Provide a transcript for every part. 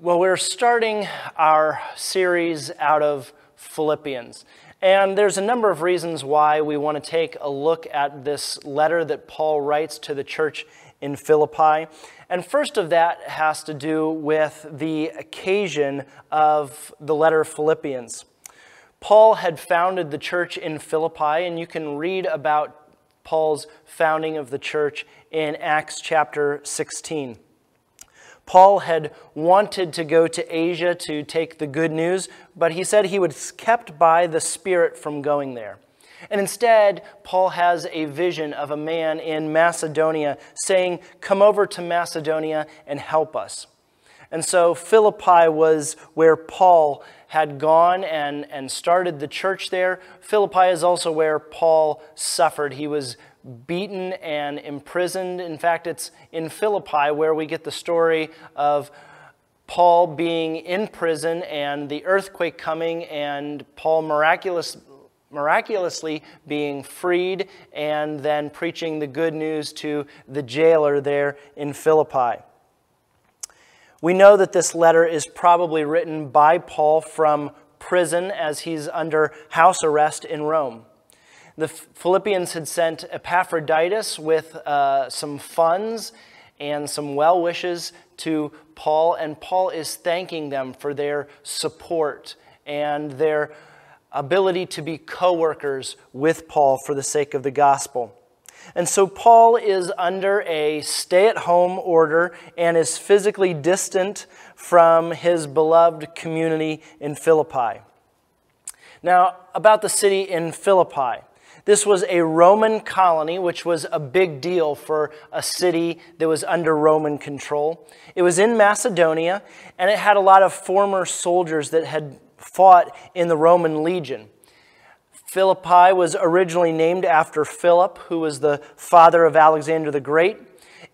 Well, we're starting our series out of Philippians. And there's a number of reasons why we want to take a look at this letter that Paul writes to the church in Philippi. And first of that has to do with the occasion of the letter of Philippians. Paul had founded the church in Philippi, and you can read about Paul's founding of the church in Acts chapter 16. Paul had wanted to go to Asia to take the good news, but he said he was kept by the Spirit from going there. And instead, Paul has a vision of a man in Macedonia saying, Come over to Macedonia and help us. And so Philippi was where Paul had gone and, and started the church there. Philippi is also where Paul suffered. He was beaten and imprisoned. In fact, it's in Philippi where we get the story of Paul being in prison and the earthquake coming, and Paul miraculous, miraculously being freed and then preaching the good news to the jailer there in Philippi. We know that this letter is probably written by Paul from prison as he's under house arrest in Rome. The Philippians had sent Epaphroditus with uh, some funds and some well wishes to Paul, and Paul is thanking them for their support and their ability to be co workers with Paul for the sake of the gospel. And so Paul is under a stay at home order and is physically distant from his beloved community in Philippi. Now, about the city in Philippi. This was a Roman colony, which was a big deal for a city that was under Roman control. It was in Macedonia, and it had a lot of former soldiers that had fought in the Roman legion. Philippi was originally named after Philip, who was the father of Alexander the Great.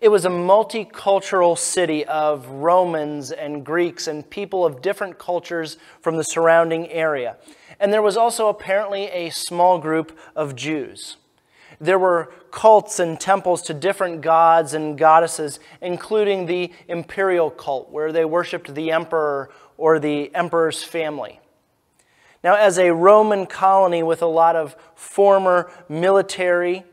It was a multicultural city of Romans and Greeks and people of different cultures from the surrounding area. And there was also apparently a small group of Jews. There were cults and temples to different gods and goddesses, including the imperial cult, where they worshiped the emperor or the emperor's family. Now, as a Roman colony with a lot of former military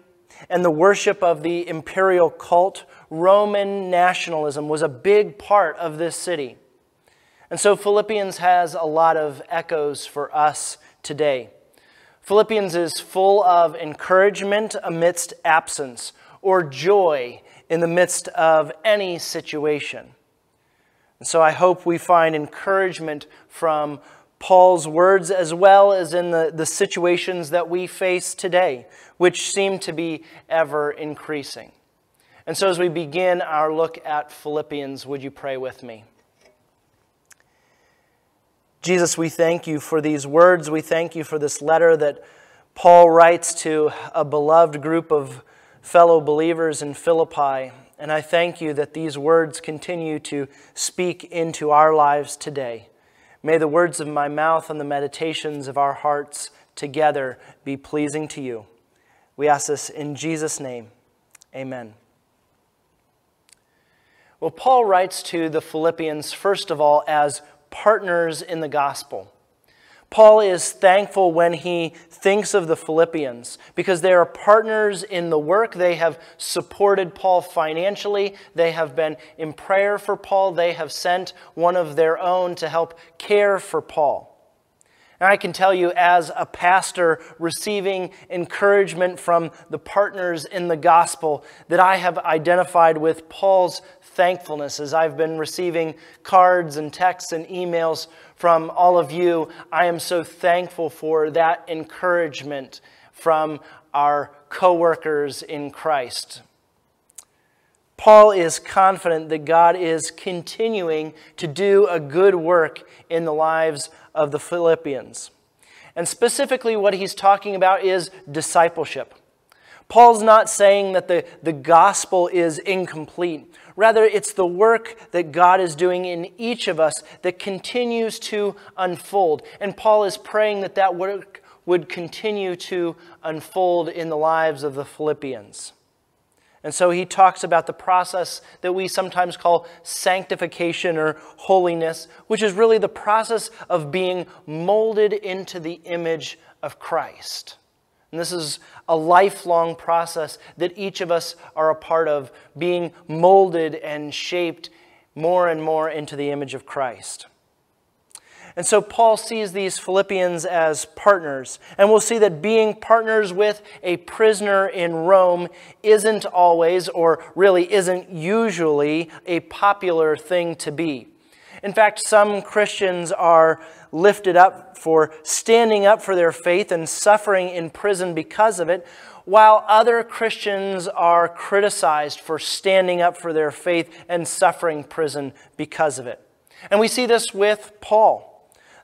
and the worship of the imperial cult, Roman nationalism was a big part of this city. And so Philippians has a lot of echoes for us today. Philippians is full of encouragement amidst absence or joy in the midst of any situation. And so I hope we find encouragement from Paul's words as well as in the, the situations that we face today, which seem to be ever increasing. And so as we begin our look at Philippians, would you pray with me? Jesus, we thank you for these words. We thank you for this letter that Paul writes to a beloved group of fellow believers in Philippi. And I thank you that these words continue to speak into our lives today. May the words of my mouth and the meditations of our hearts together be pleasing to you. We ask this in Jesus' name. Amen. Well, Paul writes to the Philippians, first of all, as partners in the gospel. Paul is thankful when he thinks of the Philippians because they are partners in the work. They have supported Paul financially. They have been in prayer for Paul. They have sent one of their own to help care for Paul. And I can tell you, as a pastor receiving encouragement from the partners in the gospel, that I have identified with Paul's thankfulness as I've been receiving cards and texts and emails from all of you. I am so thankful for that encouragement from our coworkers in Christ. Paul is confident that God is continuing to do a good work in the lives of the Philippians. And specifically, what he's talking about is discipleship. Paul's not saying that the, the gospel is incomplete. Rather, it's the work that God is doing in each of us that continues to unfold. And Paul is praying that that work would continue to unfold in the lives of the Philippians. And so he talks about the process that we sometimes call sanctification or holiness, which is really the process of being molded into the image of Christ. And this is a lifelong process that each of us are a part of, being molded and shaped more and more into the image of Christ. And so Paul sees these Philippians as partners. And we'll see that being partners with a prisoner in Rome isn't always, or really isn't usually, a popular thing to be. In fact, some Christians are lifted up for standing up for their faith and suffering in prison because of it, while other Christians are criticized for standing up for their faith and suffering prison because of it. And we see this with Paul.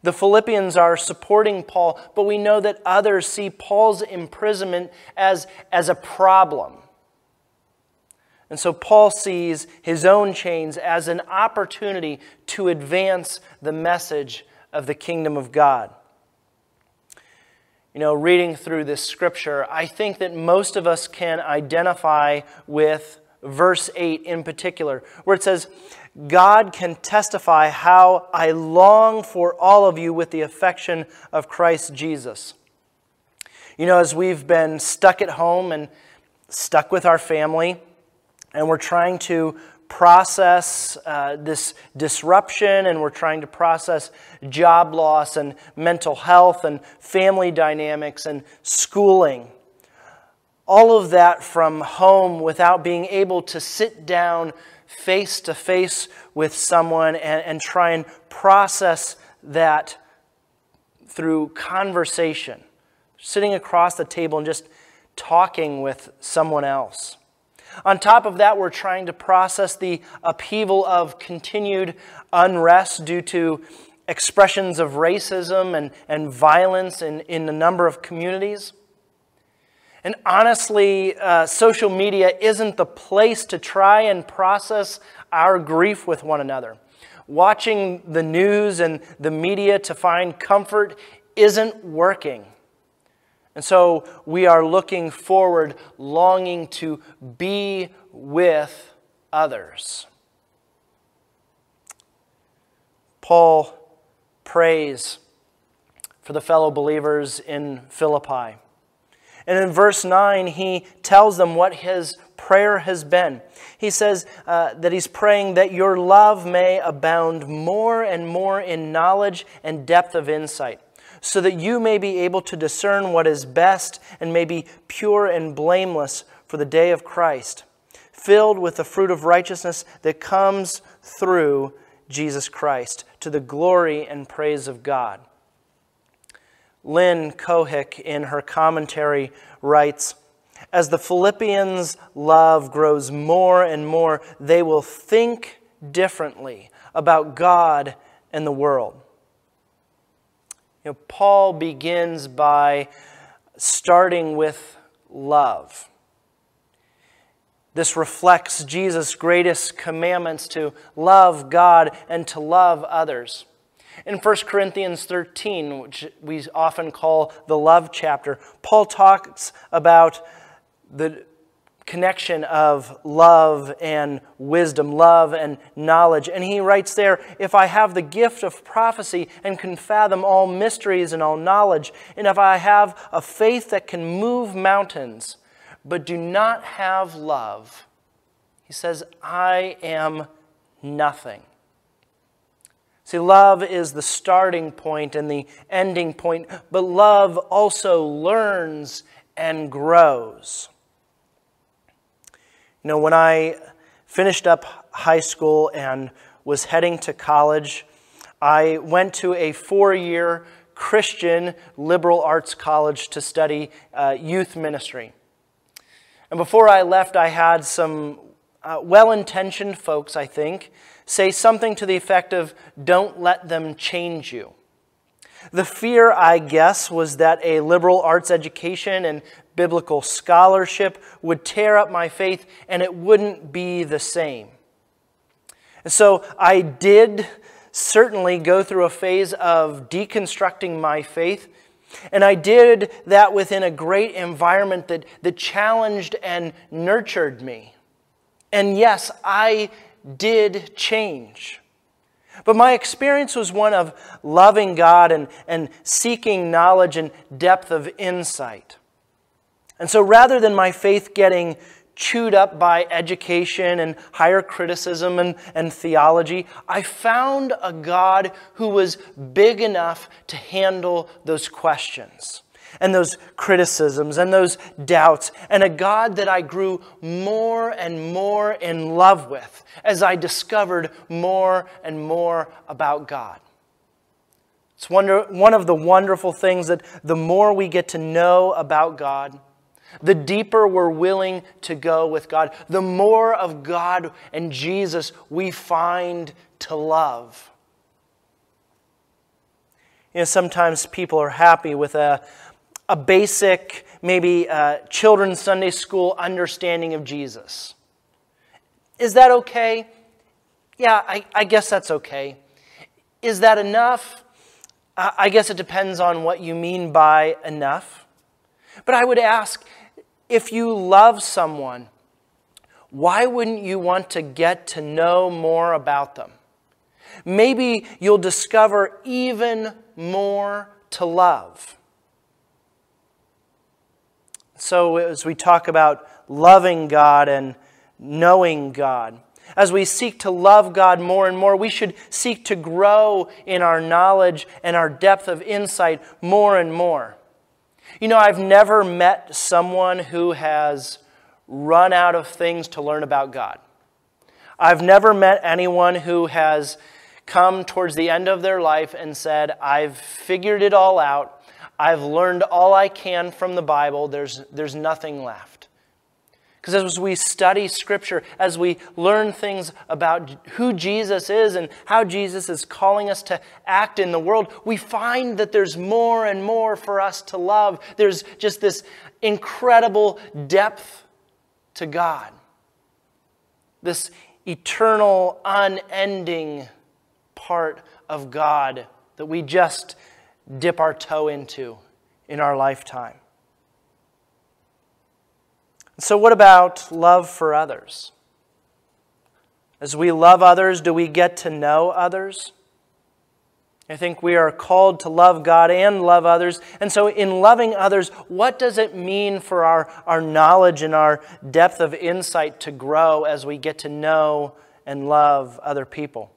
The Philippians are supporting Paul, but we know that others see Paul's imprisonment as, as a problem. And so Paul sees his own chains as an opportunity to advance the message of the kingdom of God. You know, reading through this scripture, I think that most of us can identify with verse 8 in particular, where it says, God can testify how I long for all of you with the affection of Christ Jesus. You know, as we've been stuck at home and stuck with our family, and we're trying to process uh, this disruption, and we're trying to process job loss and mental health and family dynamics and schooling. All of that from home without being able to sit down face to face with someone and, and try and process that through conversation, sitting across the table and just talking with someone else. On top of that, we're trying to process the upheaval of continued unrest due to expressions of racism and, and violence in, in a number of communities. And honestly, uh, social media isn't the place to try and process our grief with one another. Watching the news and the media to find comfort isn't working. And so we are looking forward, longing to be with others. Paul prays for the fellow believers in Philippi. And in verse 9, he tells them what his prayer has been. He says uh, that he's praying that your love may abound more and more in knowledge and depth of insight, so that you may be able to discern what is best and may be pure and blameless for the day of Christ, filled with the fruit of righteousness that comes through Jesus Christ, to the glory and praise of God. Lynn Cohick, in her commentary, writes As the Philippians' love grows more and more, they will think differently about God and the world. You know, Paul begins by starting with love. This reflects Jesus' greatest commandments to love God and to love others. In 1 Corinthians 13, which we often call the love chapter, Paul talks about the connection of love and wisdom, love and knowledge. And he writes there, If I have the gift of prophecy and can fathom all mysteries and all knowledge, and if I have a faith that can move mountains, but do not have love, he says, I am nothing. See, love is the starting point and the ending point, but love also learns and grows. You know, when I finished up high school and was heading to college, I went to a four year Christian liberal arts college to study uh, youth ministry. And before I left, I had some uh, well intentioned folks, I think, say something to the effect of, don't let them change you. The fear, I guess, was that a liberal arts education and biblical scholarship would tear up my faith and it wouldn't be the same. And so I did certainly go through a phase of deconstructing my faith And I did that within a great environment that, that challenged and nurtured me. And yes, I did change. But my experience was one of loving God and, and seeking knowledge and depth of insight. And so rather than my faith getting chewed up by education and higher criticism and, and theology, I found a God who was big enough to handle those questions and those criticisms and those doubts, and a God that I grew more and more in love with as I discovered more and more about God. It's wonder, one of the wonderful things that the more we get to know about God, the deeper we're willing to go with God, the more of God and Jesus we find to love. You know, sometimes people are happy with a, a basic, maybe uh, children's Sunday school understanding of Jesus. Is that okay? Yeah, I, I guess that's okay. Is that enough? I guess it depends on what you mean by enough. But I would ask if you love someone, why wouldn't you want to get to know more about them? Maybe you'll discover even more to love. So, as we talk about loving God and knowing God, as we seek to love God more and more, we should seek to grow in our knowledge and our depth of insight more and more. You know, I've never met someone who has run out of things to learn about God. I've never met anyone who has come towards the end of their life and said, I've figured it all out. I've learned all I can from the Bible. There's, there's nothing left. Because as we study Scripture, as we learn things about who Jesus is and how Jesus is calling us to act in the world, we find that there's more and more for us to love. There's just this incredible depth to God, this eternal, unending part of God that we just dip our toe into in our lifetime. So, what about love for others? As we love others, do we get to know others? I think we are called to love God and love others. And so, in loving others, what does it mean for our, our knowledge and our depth of insight to grow as we get to know and love other people?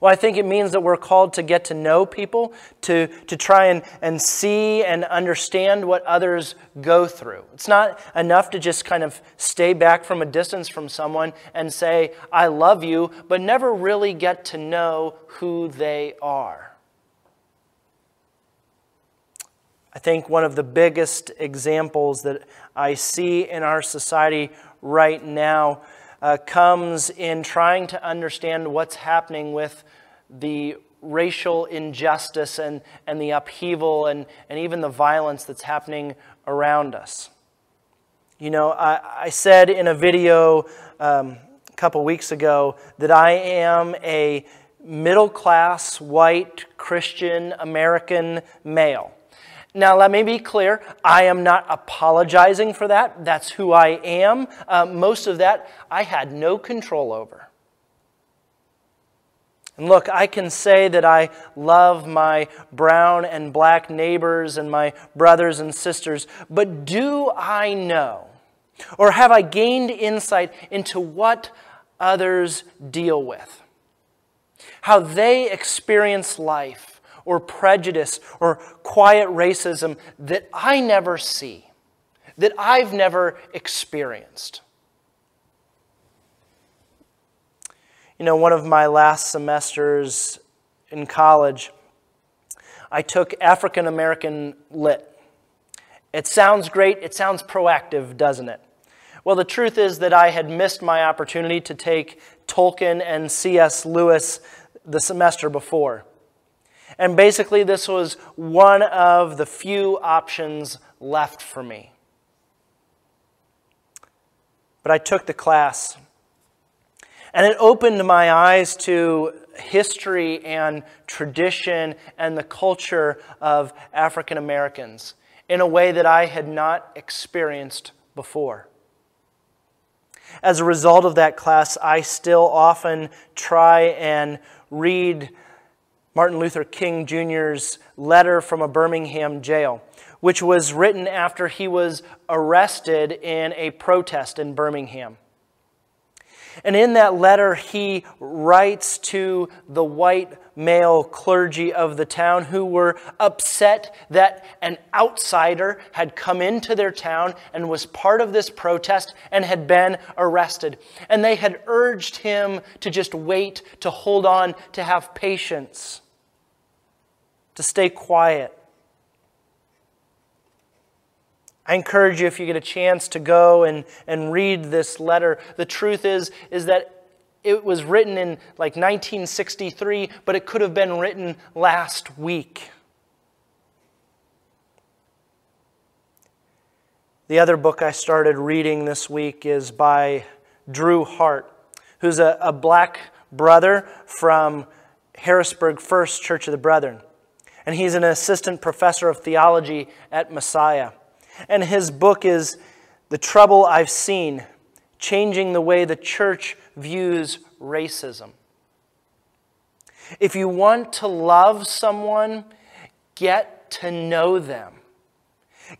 Well, I think it means that we're called to get to know people, to, to try and, and see and understand what others go through. It's not enough to just kind of stay back from a distance from someone and say, I love you, but never really get to know who they are. I think one of the biggest examples that I see in our society right now uh, comes in trying to understand what's happening with the racial injustice and, and the upheaval and, and even the violence that's happening around us. You know, I, I said in a video um, a couple weeks ago that I am a middle class, white, Christian, American male. Now, let me be clear. I am not apologizing for that. That's who I am. Uh, most of that I had no control over. And look, I can say that I love my brown and black neighbors and my brothers and sisters, but do I know, or have I gained insight into what others deal with? How they experience life? Or prejudice or quiet racism that I never see, that I've never experienced. You know, one of my last semesters in college, I took African American Lit. It sounds great, it sounds proactive, doesn't it? Well, the truth is that I had missed my opportunity to take Tolkien and C.S. Lewis the semester before. And basically, this was one of the few options left for me. But I took the class. And it opened my eyes to history and tradition and the culture of African Americans in a way that I had not experienced before. As a result of that class, I still often try and read Martin Luther King Jr.'s letter from a Birmingham jail, which was written after he was arrested in a protest in Birmingham. And in that letter, he writes to the white male clergy of the town who were upset that an outsider had come into their town and was part of this protest and had been arrested. And they had urged him to just wait, to hold on, to have patience, to stay quiet. I encourage you, if you get a chance, to go and, and read this letter. The truth is, is that it was written in like 1963, but it could have been written last week. The other book I started reading this week is by Drew Hart, who's a, a black brother from Harrisburg First Church of the Brethren. And he's an assistant professor of theology at Messiah. And his book is The Trouble I've Seen Changing the Way the Church Views Racism. If you want to love someone, get to know them.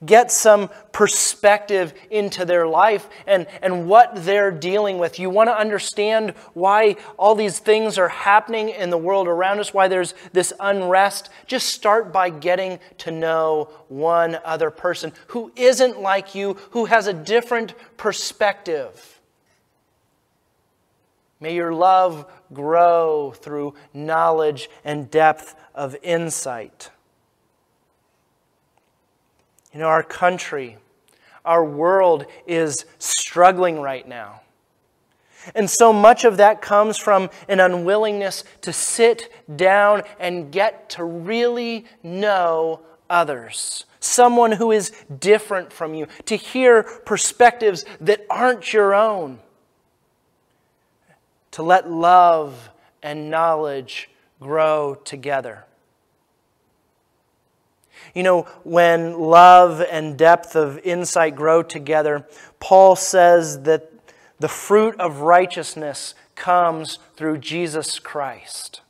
Get some perspective into their life and, and what they're dealing with. You want to understand why all these things are happening in the world around us, why there's this unrest. Just start by getting to know one other person who isn't like you, who has a different perspective. May your love grow through knowledge and depth of insight. You know, our country, our world is struggling right now. And so much of that comes from an unwillingness to sit down and get to really know others. Someone who is different from you, to hear perspectives that aren't your own, to let love and knowledge grow together. You know, when love and depth of insight grow together, Paul says that the fruit of righteousness comes through Jesus Christ.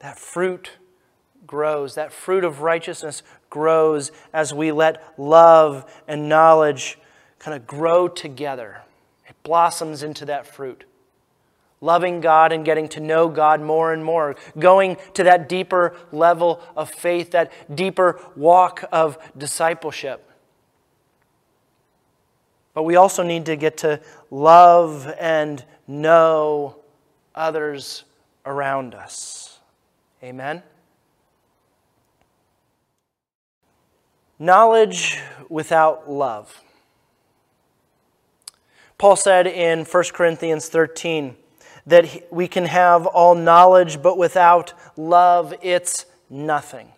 That fruit grows, that fruit of righteousness grows as we let love and knowledge kind of grow together. It blossoms into that fruit loving God and getting to know God more and more, going to that deeper level of faith, that deeper walk of discipleship. But we also need to get to love and know others around us. Amen? Knowledge without love. Paul said in 1 Corinthians 13, that we can have all knowledge, but without love, it's nothing.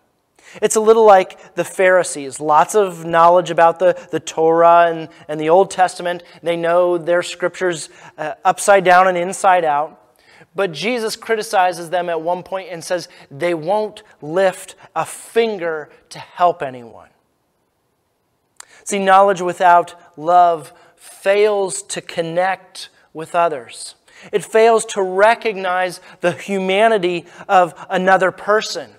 It's a little like the Pharisees. Lots of knowledge about the, the Torah and, and the Old Testament. They know their scriptures uh, upside down and inside out. But Jesus criticizes them at one point and says they won't lift a finger to help anyone. See, knowledge without love fails to connect with others. It fails to recognize the humanity of another person.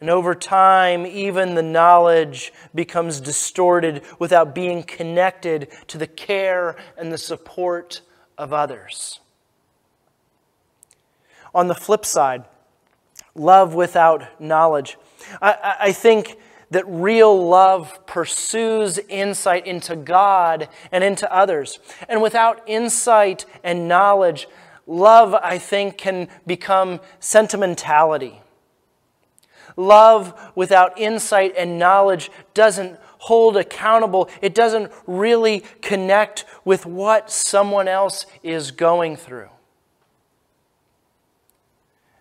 And over time, even the knowledge becomes distorted without being connected to the care and the support of others. On the flip side, love without knowledge. I, I think that real love pursues insight into God and into others. And without insight and knowledge, love, I think, can become sentimentality. Love without insight and knowledge doesn't hold accountable, it doesn't really connect with what someone else is going through.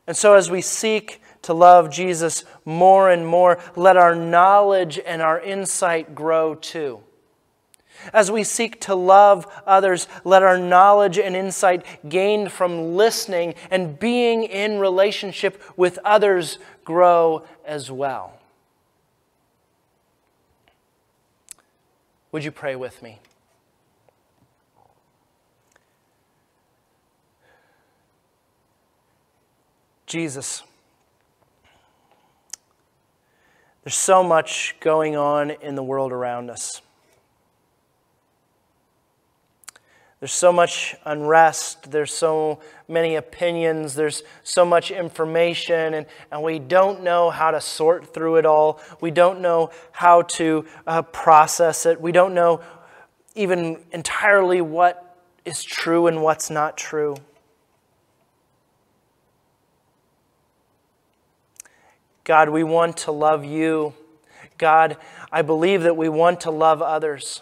And so, as we seek to love Jesus more and more, let our knowledge and our insight grow too. As we seek to love others, let our knowledge and insight gained from listening and being in relationship with others grow as well. Would you pray with me? Jesus. There's so much going on in the world around us. There's so much unrest. There's so many opinions. There's so much information, and, and we don't know how to sort through it all. We don't know how to uh, process it. We don't know even entirely what is true and what's not true. God, we want to love you. God, I believe that we want to love others.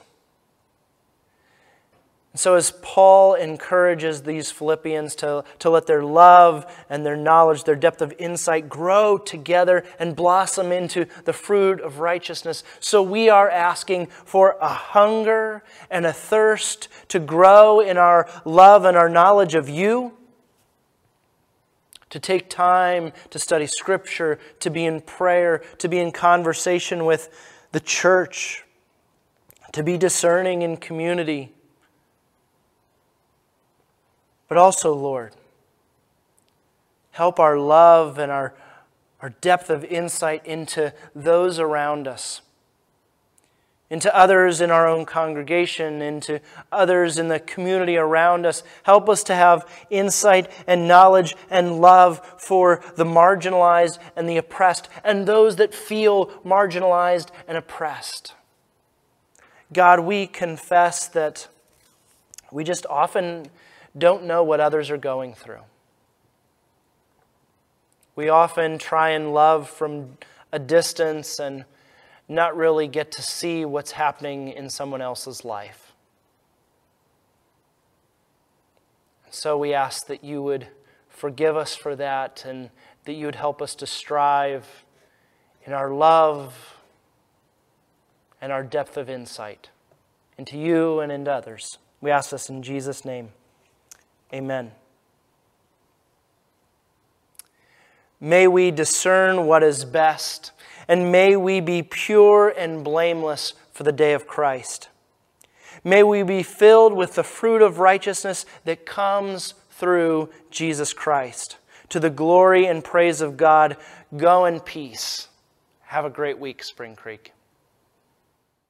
So, as Paul encourages these Philippians to, to let their love and their knowledge, their depth of insight grow together and blossom into the fruit of righteousness, so we are asking for a hunger and a thirst to grow in our love and our knowledge of you to take time to study Scripture, to be in prayer, to be in conversation with the church, to be discerning in community. But also, Lord, help our love and our, our depth of insight into those around us into others in our own congregation, into others in the community around us. Help us to have insight and knowledge and love for the marginalized and the oppressed and those that feel marginalized and oppressed. God, we confess that we just often don't know what others are going through. We often try and love from a distance and not really get to see what's happening in someone else's life. So we ask that you would forgive us for that and that you would help us to strive in our love and our depth of insight into you and into others. We ask this in Jesus' name. Amen. May we discern what is best and may we be pure and blameless for the day of Christ. May we be filled with the fruit of righteousness that comes through Jesus Christ. To the glory and praise of God, go in peace. Have a great week, Spring Creek.